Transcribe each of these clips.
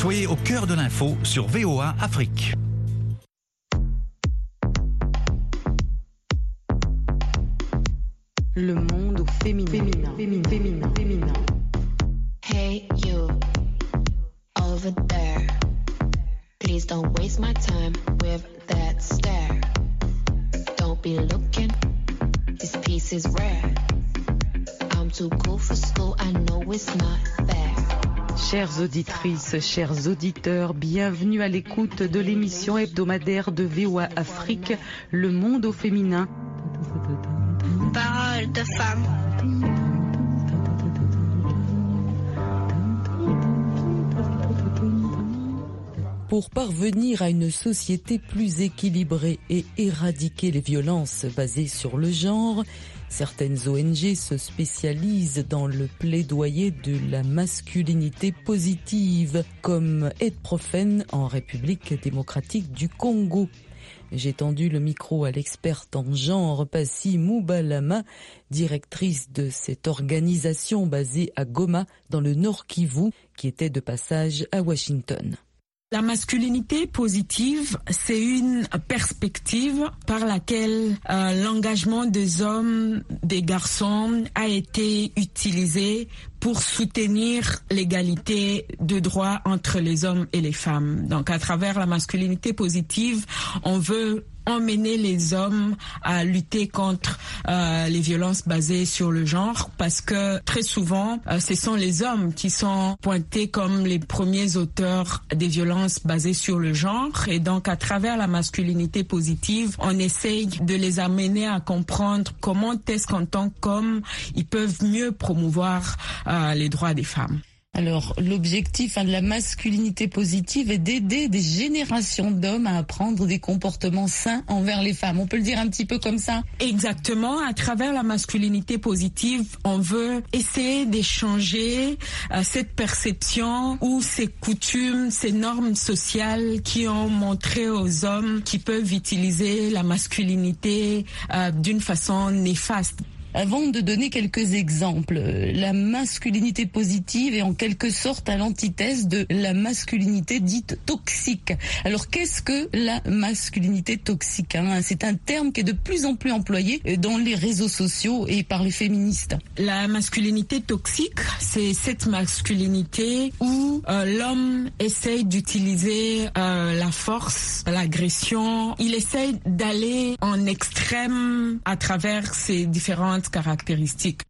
Soyez au cœur de l'info sur VOA Afrique. Le monde féminin. féminin. féminin. féminin. Chères auditrices, chers auditeurs, bienvenue à l'écoute de l'émission hebdomadaire de VOA Afrique, Le Monde au féminin. Parole de femme. Pour parvenir à une société plus équilibrée et éradiquer les violences basées sur le genre, certaines ONG se spécialisent dans le plaidoyer de la masculinité positive, comme Profen en République démocratique du Congo. J'ai tendu le micro à l'experte en genre Passi Moubalama, directrice de cette organisation basée à Goma dans le Nord Kivu, qui était de passage à Washington. La masculinité positive, c'est une perspective par laquelle euh, l'engagement des hommes, des garçons a été utilisé pour soutenir l'égalité de droits entre les hommes et les femmes. Donc à travers la masculinité positive, on veut emmener les hommes à lutter contre euh, les violences basées sur le genre parce que très souvent euh, ce sont les hommes qui sont pointés comme les premiers auteurs des violences basées sur le genre et donc à travers la masculinité positive on essaye de les amener à comprendre comment est-ce qu'en tant qu'hommes ils peuvent mieux promouvoir euh, les droits des femmes. Alors, l'objectif hein, de la masculinité positive est d'aider des générations d'hommes à apprendre des comportements sains envers les femmes. On peut le dire un petit peu comme ça Exactement. À travers la masculinité positive, on veut essayer d'échanger euh, cette perception ou ces coutumes, ces normes sociales qui ont montré aux hommes qui peuvent utiliser la masculinité euh, d'une façon néfaste. Avant de donner quelques exemples, la masculinité positive est en quelque sorte à l'antithèse de la masculinité dite toxique. Alors qu'est-ce que la masculinité toxique hein? C'est un terme qui est de plus en plus employé dans les réseaux sociaux et par les féministes. La masculinité toxique, c'est cette masculinité où euh, l'homme essaye d'utiliser euh, la force, l'agression. Il essaye d'aller en extrême à travers ses différentes caractéristiques.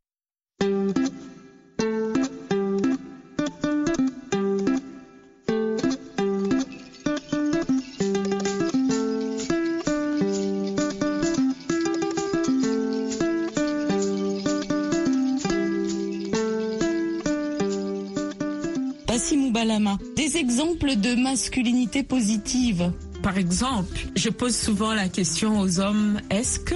Balama, des exemples de masculinité positive par exemple, je pose souvent la question aux hommes, est-ce que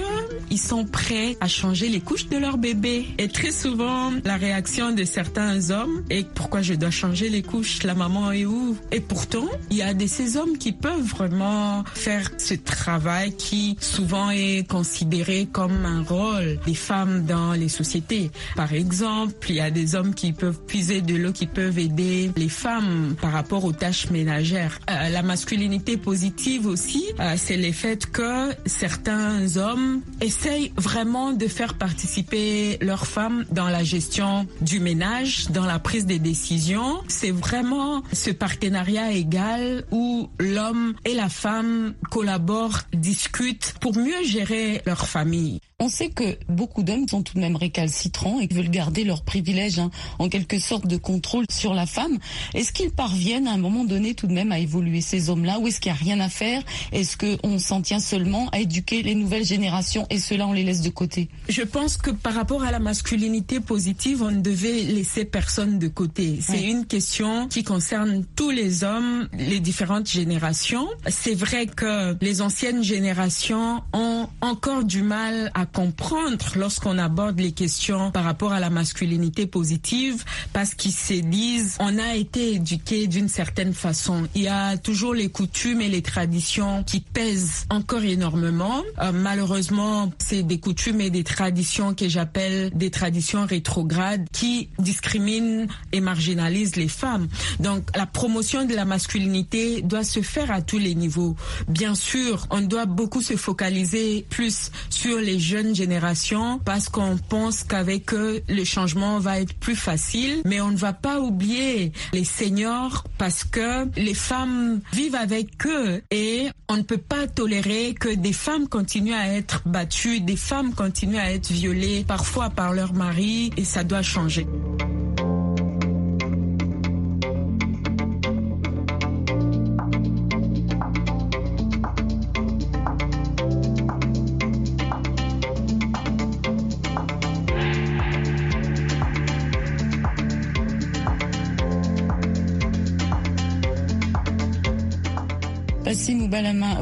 ils sont prêts à changer les couches de leur bébé? Et très souvent, la réaction de certains hommes est pourquoi je dois changer les couches? La maman est où? Et pourtant, il y a de ces hommes qui peuvent vraiment faire ce travail qui souvent est considéré comme un rôle des femmes dans les sociétés. Par exemple, il y a des hommes qui peuvent puiser de l'eau, qui peuvent aider les femmes par rapport aux tâches ménagères. Euh, la masculinité positive aussi, euh, c'est le fait que certains hommes essayent vraiment de faire participer leurs femmes dans la gestion du ménage, dans la prise des décisions. C'est vraiment ce partenariat égal où l'homme et la femme collaborent, discutent pour mieux gérer leur famille. On sait que beaucoup d'hommes sont tout de même récalcitrants et veulent garder leur privilège, hein, en quelque sorte de contrôle sur la femme. Est-ce qu'ils parviennent à un moment donné tout de même à évoluer ces hommes-là ou est-ce qu'il n'y a rien à faire? Est-ce qu'on s'en tient seulement à éduquer les nouvelles générations et cela on les laisse de côté? Je pense que par rapport à la masculinité positive, on ne devait laisser personne de côté. C'est une question qui concerne tous les hommes, les différentes générations. C'est vrai que les anciennes générations ont encore du mal à comprendre lorsqu'on aborde les questions par rapport à la masculinité positive parce qu'ils se disent on a été éduqué d'une certaine façon. Il y a toujours les coutumes et les traditions qui pèsent encore énormément. Euh, malheureusement, c'est des coutumes et des traditions que j'appelle des traditions rétrogrades qui discriminent et marginalisent les femmes. Donc la promotion de la masculinité doit se faire à tous les niveaux. Bien sûr, on doit beaucoup se focaliser plus sur les générations parce qu'on pense qu'avec eux, le changement va être plus facile. Mais on ne va pas oublier les seniors parce que les femmes vivent avec eux et on ne peut pas tolérer que des femmes continuent à être battues, des femmes continuent à être violées, parfois par leur mari et ça doit changer.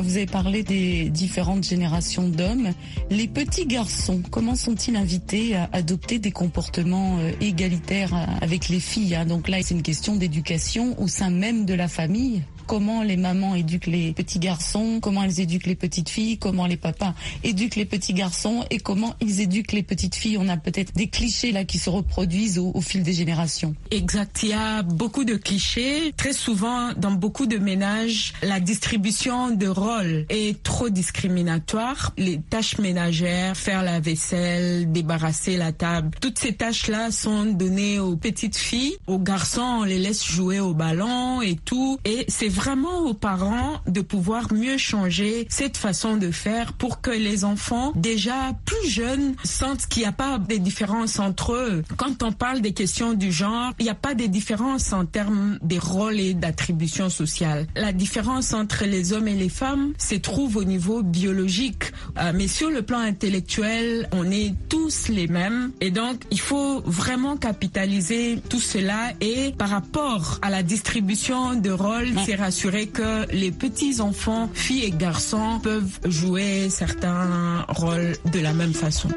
Vous avez parlé des différentes générations d'hommes. Les petits garçons, comment sont-ils invités à adopter des comportements euh, égalitaires euh, avec les filles hein? Donc là, c'est une question d'éducation au sein même de la famille comment les mamans éduquent les petits garçons, comment elles éduquent les petites filles, comment les papas éduquent les petits garçons et comment ils éduquent les petites filles. On a peut-être des clichés là qui se reproduisent au, fil des générations. Exact, il y a beaucoup de clichés. Très souvent, dans beaucoup de ménages, la distribution de rôles est trop discriminatoire. Les tâches ménagères, faire la vaisselle, débarrasser la table, toutes ces tâches-là sont données aux petites filles. Aux garçons, on les laisse jouer au ballon et tout. Et c'est vraiment aux parents de pouvoir mieux changer cette façon de faire pour que les enfants, déjà plus jeunes, sentent qu'il n'y a pas de différence entre eux. Quand on parle des questions du genre, il n'y a pas de différence en termes des rôles et d'attribution sociale. La différence entre les hommes et les femmes se trouve au niveau biologique. Euh, mais sur le plan intellectuel, on est tous les mêmes. Et donc, il faut vraiment capitaliser tout cela et par rapport à la distribution de rôles, c'est assurer que les petits enfants, filles et garçons, peuvent jouer certains rôles de la même façon.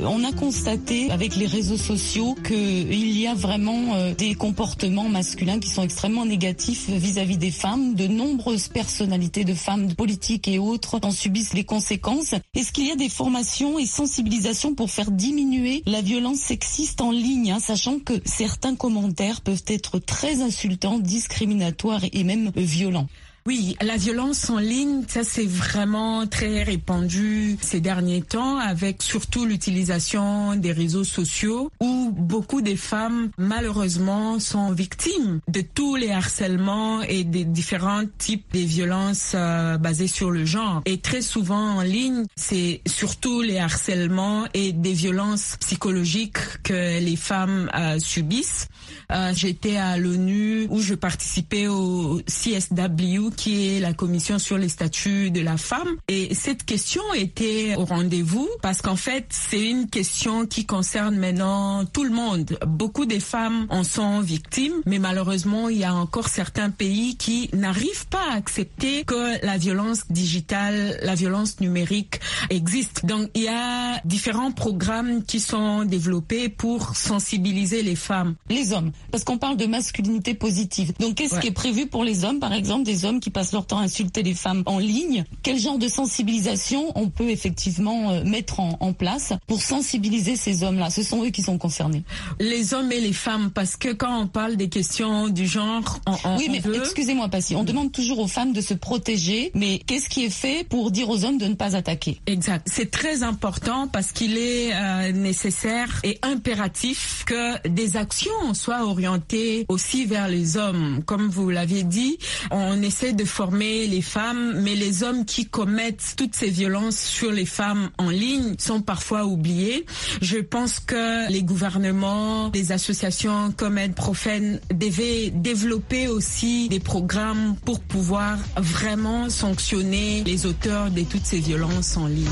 On a constaté avec les réseaux sociaux qu'il y a vraiment euh, des comportements masculins qui sont extrêmement négatifs vis-à-vis des femmes. De nombreuses personnalités de femmes politiques et autres en subissent les conséquences. Est-ce qu'il y a des formations et sensibilisations pour faire diminuer la violence sexiste en ligne, hein, sachant que certains commentaires peuvent être très insultants, discriminatoires et même violents? Oui, la violence en ligne, ça c'est vraiment très répandu ces derniers temps avec surtout l'utilisation des réseaux sociaux où beaucoup de femmes malheureusement sont victimes de tous les harcèlements et des différents types de violences euh, basées sur le genre. Et très souvent en ligne, c'est surtout les harcèlements et des violences psychologiques que les femmes euh, subissent. Euh, j'étais à l'ONU où je participais au CSW qui est la commission sur les statuts de la femme. Et cette question était au rendez-vous parce qu'en fait, c'est une question qui concerne maintenant tout le monde. Beaucoup de femmes en sont victimes, mais malheureusement, il y a encore certains pays qui n'arrivent pas à accepter que la violence digitale, la violence numérique existe. Donc, il y a différents programmes qui sont développés pour sensibiliser les femmes. Les hommes, parce qu'on parle de masculinité positive. Donc, qu'est-ce qui est prévu pour les hommes, par exemple, des hommes qui passent leur temps à insulter les femmes en ligne? Quel genre de sensibilisation on peut effectivement euh, mettre en, place pour sensibiliser ces hommes-là? Ce sont eux qui sont concernés. Les hommes et les femmes, parce que quand on parle des questions du genre, on, oui, mais excusez-moi, Passy, on demande toujours aux femmes de se protéger, mais qu'est-ce qui est fait pour dire aux hommes de ne pas attaquer? Exact. C'est très important parce qu'il est euh, nécessaire et impératif que des actions soient orientées aussi vers les hommes. Comme vous l'aviez dit, on essaie de former les femmes, mais les hommes qui commettent toutes ces violences sur les femmes en ligne sont parfois oubliés. Je pense que les gouvernements, les associations comme Aide Profène devaient développer aussi des programmes pour pouvoir vraiment sanctionner les auteurs de toutes ces violences en ligne.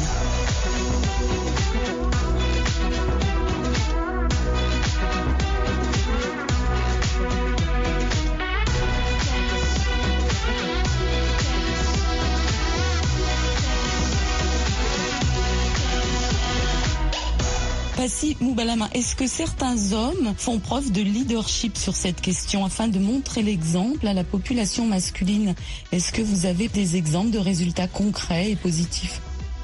Est-ce que certains hommes font preuve de leadership sur cette question afin de montrer l'exemple à la population masculine? Est-ce que vous avez des exemples de résultats concrets et positifs?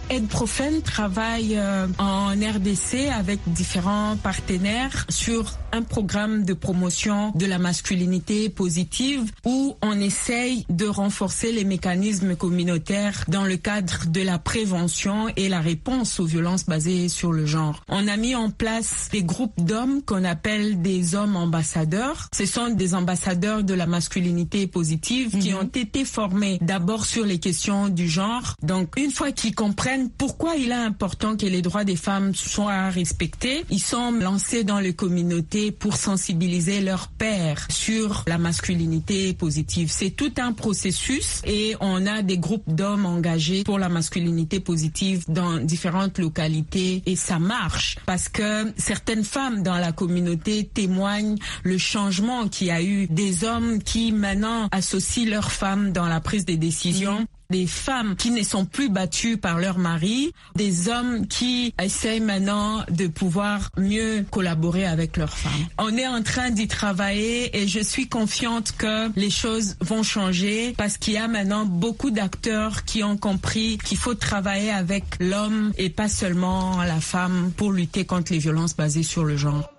Aide Profène travaille euh, en RDC avec différents partenaires sur un programme de promotion de la masculinité positive où on essaye de renforcer les mécanismes communautaires dans le cadre de la prévention et la réponse aux violences basées sur le genre. On a mis en place des groupes d'hommes qu'on appelle des hommes ambassadeurs. Ce sont des ambassadeurs de la masculinité positive qui ont été formés d'abord sur les questions du genre. Donc une fois qu'ils comprennent pourquoi il est important que les droits des femmes soient respectés? Ils sont lancés dans les communautés pour sensibiliser leurs pères sur la masculinité positive. C'est tout un processus et on a des groupes d'hommes engagés pour la masculinité positive dans différentes localités et ça marche parce que certaines femmes dans la communauté témoignent le changement qu'il y a eu des hommes qui maintenant associent leurs femmes dans la prise des décisions des femmes qui ne sont plus battues par leur mari, des hommes qui essayent maintenant de pouvoir mieux collaborer avec leurs femmes. On est en train d'y travailler et je suis confiante que les choses vont changer parce qu'il y a maintenant beaucoup d'acteurs qui ont compris qu'il faut travailler avec l'homme et pas seulement la femme pour lutter contre les violences basées sur le genre.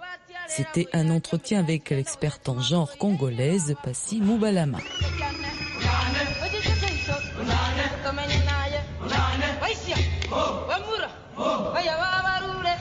C'était un entretien avec l'experte en genre congolaise Passi Moubalama. bamenye naye bayisya bamura baya babarure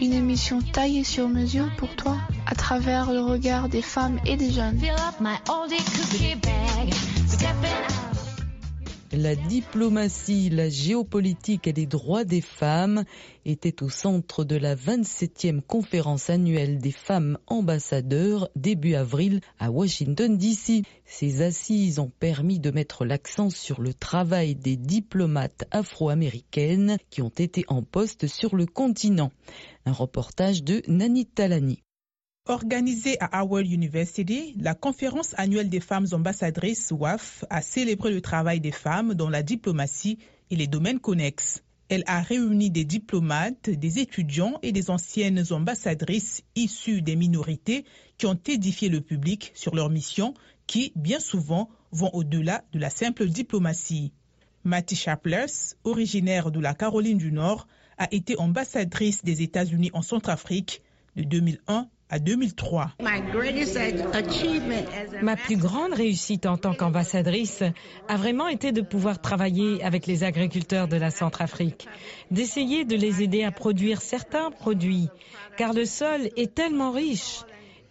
Une émission taillée sur mesure pour toi à travers le regard des femmes et des jeunes. La diplomatie, la géopolitique et les droits des femmes étaient au centre de la 27e conférence annuelle des femmes ambassadeurs début avril à Washington, D.C. Ces assises ont permis de mettre l'accent sur le travail des diplomates afro-américaines qui ont été en poste sur le continent. Un reportage de Nani Talani. Organisée à Howard University, la conférence annuelle des femmes ambassadrices WAF a célébré le travail des femmes dans la diplomatie et les domaines connexes. Elle a réuni des diplomates, des étudiants et des anciennes ambassadrices issues des minorités qui ont édifié le public sur leurs missions qui, bien souvent, vont au-delà de la simple diplomatie. Matty Chaplers, originaire de la Caroline du Nord, a été ambassadrice des États-Unis en Centrafrique de 2001 à 2003. Ma plus grande réussite en tant qu'ambassadrice a vraiment été de pouvoir travailler avec les agriculteurs de la Centrafrique, d'essayer de les aider à produire certains produits, car le sol est tellement riche.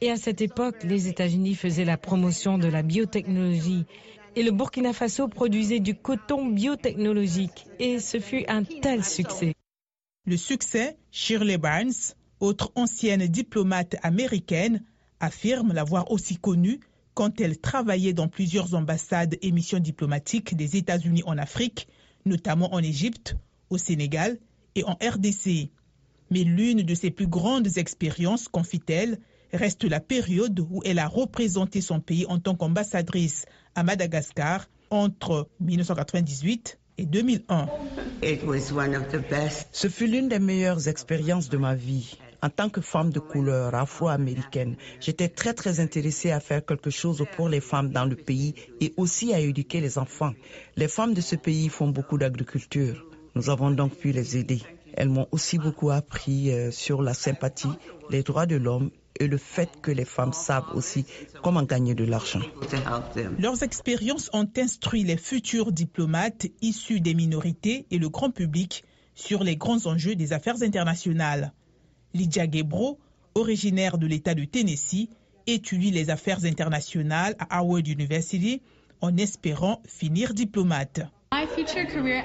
Et à cette époque, les États-Unis faisaient la promotion de la biotechnologie et le Burkina Faso produisait du coton biotechnologique et ce fut un tel succès. Le succès, Shirley Barnes, autre ancienne diplomate américaine, affirme l'avoir aussi connue quand elle travaillait dans plusieurs ambassades et missions diplomatiques des États-Unis en Afrique, notamment en Égypte, au Sénégal et en RDC. Mais l'une de ses plus grandes expériences, confie-t-elle, reste la période où elle a représenté son pays en tant qu'ambassadrice à Madagascar entre 1998 et 2001. Ce fut l'une des meilleures expériences de ma vie. En tant que femme de couleur afro-américaine, j'étais très très intéressée à faire quelque chose pour les femmes dans le pays et aussi à éduquer les enfants. Les femmes de ce pays font beaucoup d'agriculture. Nous avons donc pu les aider. Elles m'ont aussi beaucoup appris euh, sur la sympathie, les droits de l'homme et le fait que les femmes savent aussi comment gagner de l'argent. Leurs expériences ont instruit les futurs diplomates issus des minorités et le grand public sur les grands enjeux des affaires internationales. Lydia Gebro, originaire de l'État de Tennessee, étudie les affaires internationales à Howard University en espérant finir diplomate.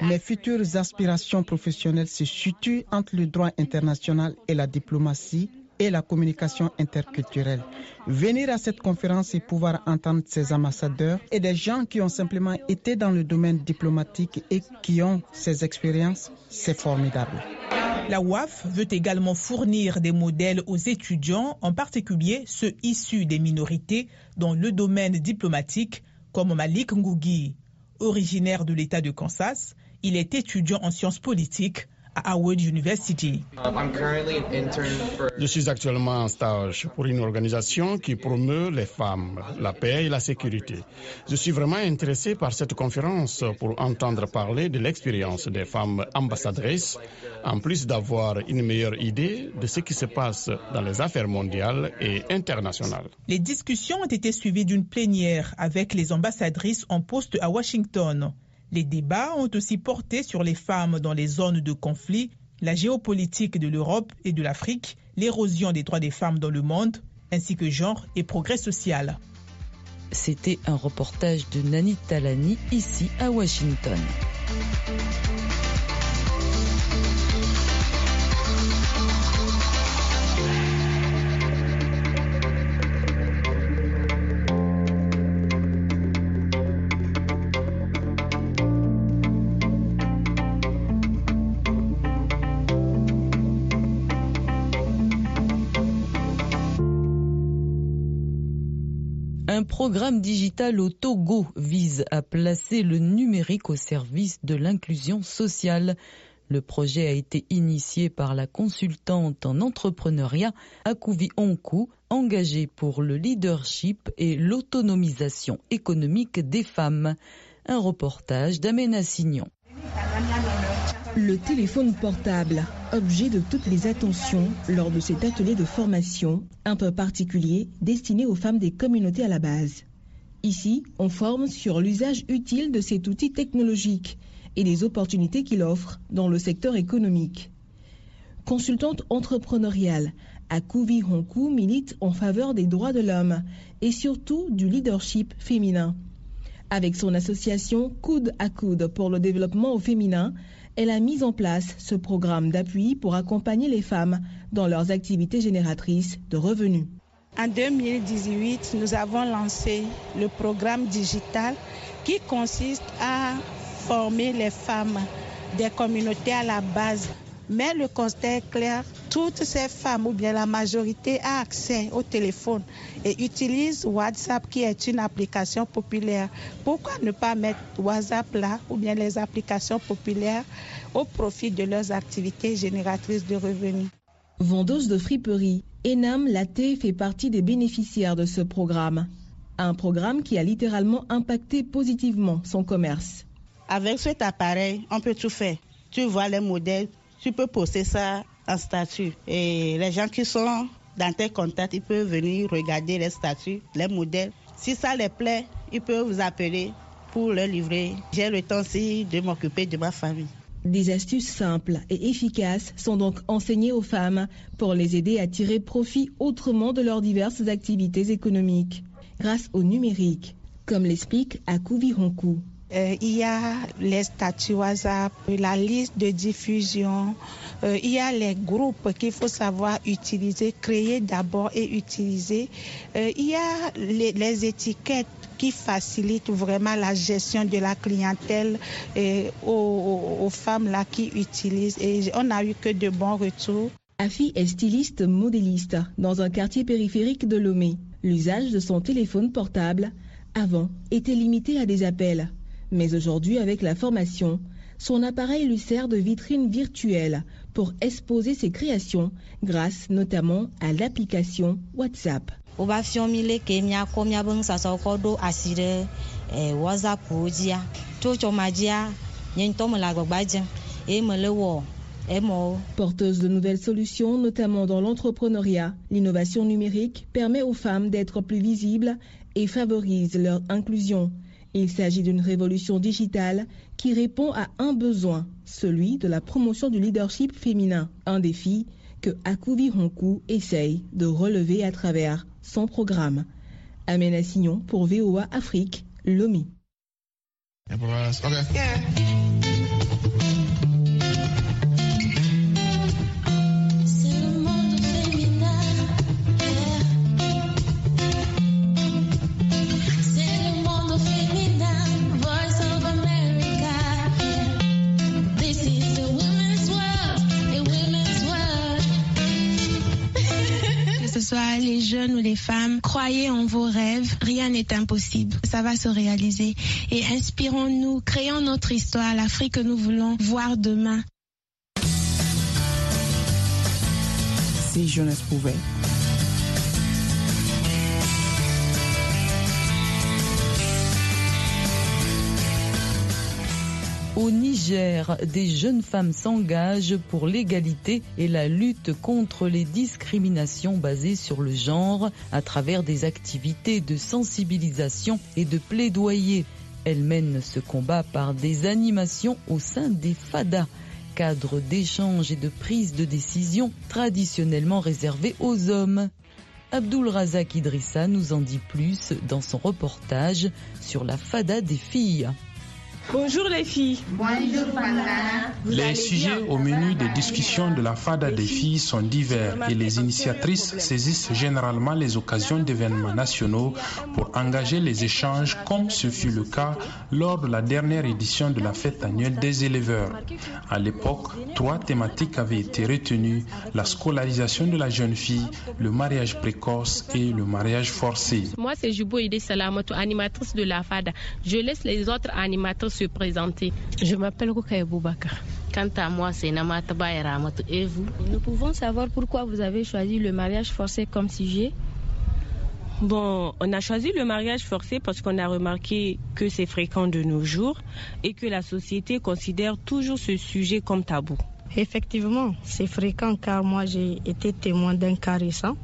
Mes futures aspirations professionnelles se situent entre le droit international et la diplomatie et la communication interculturelle. Venir à cette conférence et pouvoir entendre ces ambassadeurs et des gens qui ont simplement été dans le domaine diplomatique et qui ont ces expériences, c'est formidable. La WAF veut également fournir des modèles aux étudiants, en particulier ceux issus des minorités dans le domaine diplomatique, comme Malik Ngougi. Originaire de l'État de Kansas, il est étudiant en sciences politiques à Howard University. Je suis actuellement en stage pour une organisation qui promeut les femmes, la paix et la sécurité. Je suis vraiment intéressé par cette conférence pour entendre parler de l'expérience des femmes ambassadrices, en plus d'avoir une meilleure idée de ce qui se passe dans les affaires mondiales et internationales. Les discussions ont été suivies d'une plénière avec les ambassadrices en poste à Washington. Les débats ont aussi porté sur les femmes dans les zones de conflit, la géopolitique de l'Europe et de l'Afrique, l'érosion des droits des femmes dans le monde, ainsi que genre et progrès social. C'était un reportage de Nani Talani ici à Washington. Un programme digital au Togo vise à placer le numérique au service de l'inclusion sociale. Le projet a été initié par la consultante en entrepreneuriat Akouvi Onkou, engagée pour le leadership et l'autonomisation économique des femmes. Un reportage d'Amena Signon. Le téléphone portable, objet de toutes les attentions lors de cet atelier de formation, un peu particulier destiné aux femmes des communautés à la base. Ici, on forme sur l'usage utile de cet outil technologique et les opportunités qu'il offre dans le secteur économique. Consultante entrepreneuriale, Akouvi Honku milite en faveur des droits de l'homme et surtout du leadership féminin. Avec son association Coude à Coude pour le développement au féminin, elle a mis en place ce programme d'appui pour accompagner les femmes dans leurs activités génératrices de revenus. En 2018, nous avons lancé le programme digital qui consiste à former les femmes des communautés à la base mais le constat est clair, toutes ces femmes ou bien la majorité a accès au téléphone et utilise WhatsApp qui est une application populaire. Pourquoi ne pas mettre WhatsApp là ou bien les applications populaires au profit de leurs activités génératrices de revenus? Vendeuse de friperie, Enam Laté fait partie des bénéficiaires de ce programme. Un programme qui a littéralement impacté positivement son commerce. Avec cet appareil, on peut tout faire. Tu vois les modèles, tu peux poster ça en statut. Et les gens qui sont dans tes contacts, ils peuvent venir regarder les statuts, les modèles. Si ça les plaît, ils peuvent vous appeler pour le livrer. J'ai le temps aussi de m'occuper de ma famille. Des astuces simples et efficaces sont donc enseignées aux femmes pour les aider à tirer profit autrement de leurs diverses activités économiques, grâce au numérique, comme l'explique Akouvi Honku. Euh, il y a les statuts WhatsApp, la liste de diffusion, euh, il y a les groupes qu'il faut savoir utiliser, créer d'abord et utiliser. Euh, il y a les, étiquettes qui facilitent vraiment la gestion de la clientèle aux, femmes là qui utilisent. Et on n'a eu que de bons retours. Afi est styliste modéliste dans un quartier périphérique de Lomé. L'usage de son téléphone portable avant était limité à des appels. Mais aujourd'hui, avec la formation, son appareil lui sert de vitrine virtuelle pour exposer ses créations grâce notamment à l'application WhatsApp. Porteuse de nouvelles solutions, notamment dans l'entrepreneuriat, l'innovation numérique permet aux femmes d'être plus visibles et favorise leur inclusion. Il s'agit d'une révolution digitale qui répond à un besoin, celui de la promotion du leadership féminin, un défi que Akuvi Honku essaye de relever à travers son programme. Amena Signon pour VOA Afrique, Lomi. Soit les jeunes ou les femmes, croyez en vos rêves, rien n'est impossible. Ça va se réaliser. Et inspirons-nous, créons notre histoire, l'Afrique que nous voulons voir demain. Au Niger, des jeunes femmes s'engagent pour l'égalité et la lutte contre les discriminations basées sur le genre à travers des activités de sensibilisation et de plaidoyer. Elles mènent ce combat par des animations au sein des FADA, cadres d'échange et de prise de décision traditionnellement réservés aux hommes. Abdul Razak Idrissa nous en dit plus dans son reportage sur la FADA des filles. Bonjour les filles. Bonjour Les sujets au menu des discussions de la FADA des filles sont divers et les initiatrices saisissent généralement les occasions d'événements nationaux pour engager les échanges comme ce fut le cas lors de la dernière édition de la fête annuelle des éleveurs. À l'époque, trois thématiques avaient été retenues, la scolarisation de la jeune fille, le mariage précoce et le mariage forcé. Moi c'est Jubo Ide Salamatou, animatrice de la FADA. Je laisse les autres animateurs se présenter. Je m'appelle Rukaye Boubakar. Quant à moi, c'est Namata Bayramatu. Et vous? Nous pouvons savoir pourquoi vous avez choisi le mariage forcé comme sujet? Bon, on a choisi le mariage forcé parce qu'on a remarqué que c'est fréquent de nos jours et que la société considère toujours ce sujet comme tabou. Effectivement, c'est fréquent car moi j'ai été témoin d'un cas récent.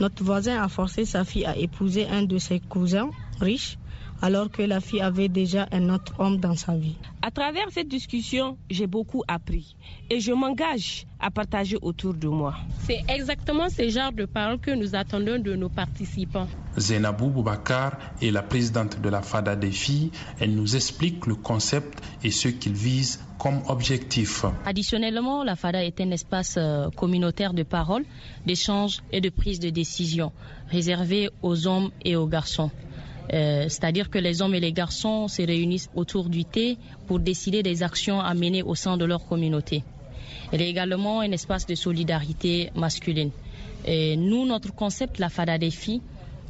Notre voisin a forcé sa fille à épouser un de ses cousins riches alors que la fille avait déjà un autre homme dans sa vie. À travers cette discussion, j'ai beaucoup appris et je m'engage à partager autour de moi. C'est exactement ce genre de paroles que nous attendons de nos participants. Zenabou Boubacar est la présidente de la FADA des filles. Elle nous explique le concept et ce qu'il vise comme objectif. Additionnellement, la FADA est un espace euh, communautaire de parole, d'échange et de prise de décision réservé aux hommes et aux garçons. Euh, c'est-à-dire que les hommes et les garçons se réunissent autour du thé pour décider des actions à mener au sein de leur communauté. Elle est également un espace de solidarité masculine. Et nous, notre concept, la FADA des filles,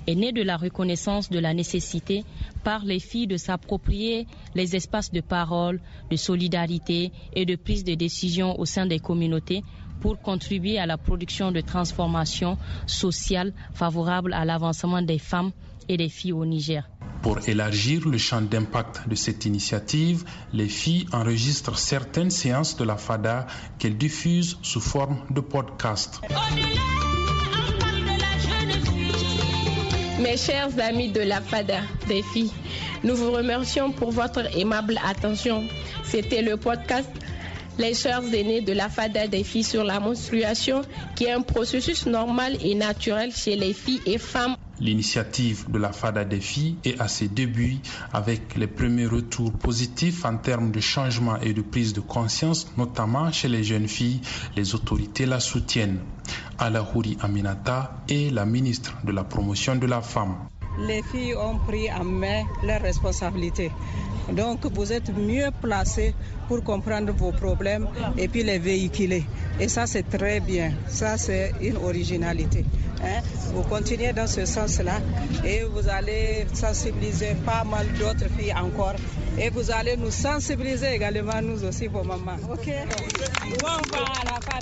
est né de la reconnaissance de la nécessité par les filles de s'approprier les espaces de parole, de solidarité et de prise de décision au sein des communautés pour contribuer à la production de transformations sociales favorables à l'avancement des femmes et des filles au Niger. Pour élargir le champ d'impact de cette initiative, les filles enregistrent certaines séances de la FADA qu'elles diffusent sous forme de podcast. Mes chers amis de la FADA, des filles, nous vous remercions pour votre aimable attention. C'était le podcast Les chers aînés de la FADA des filles sur la menstruation, qui est un processus normal et naturel chez les filles et femmes L'initiative de la FADA des filles est à ses débuts avec les premiers retours positifs en termes de changement et de prise de conscience, notamment chez les jeunes filles. Les autorités la soutiennent. Alahouri Aminata est la ministre de la promotion de la femme. Les filles ont pris en main leurs responsabilités. Donc vous êtes mieux placés pour comprendre vos problèmes et puis les véhiculer. Et ça c'est très bien. Ça c'est une originalité. Hein. Vous continuez dans ce sens-là et vous allez sensibiliser pas mal d'autres filles encore. Et vous allez nous sensibiliser également, nous aussi, vos mamans. OK?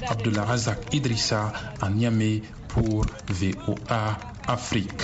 Abdullah Razak Idrissa à Niamey pour VOA Afrique.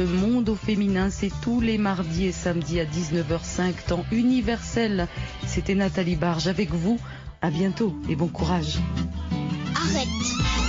Le monde au féminin, c'est tous les mardis et samedis à 19h05, temps universel. C'était Nathalie Barge avec vous. À bientôt et bon courage. Arrête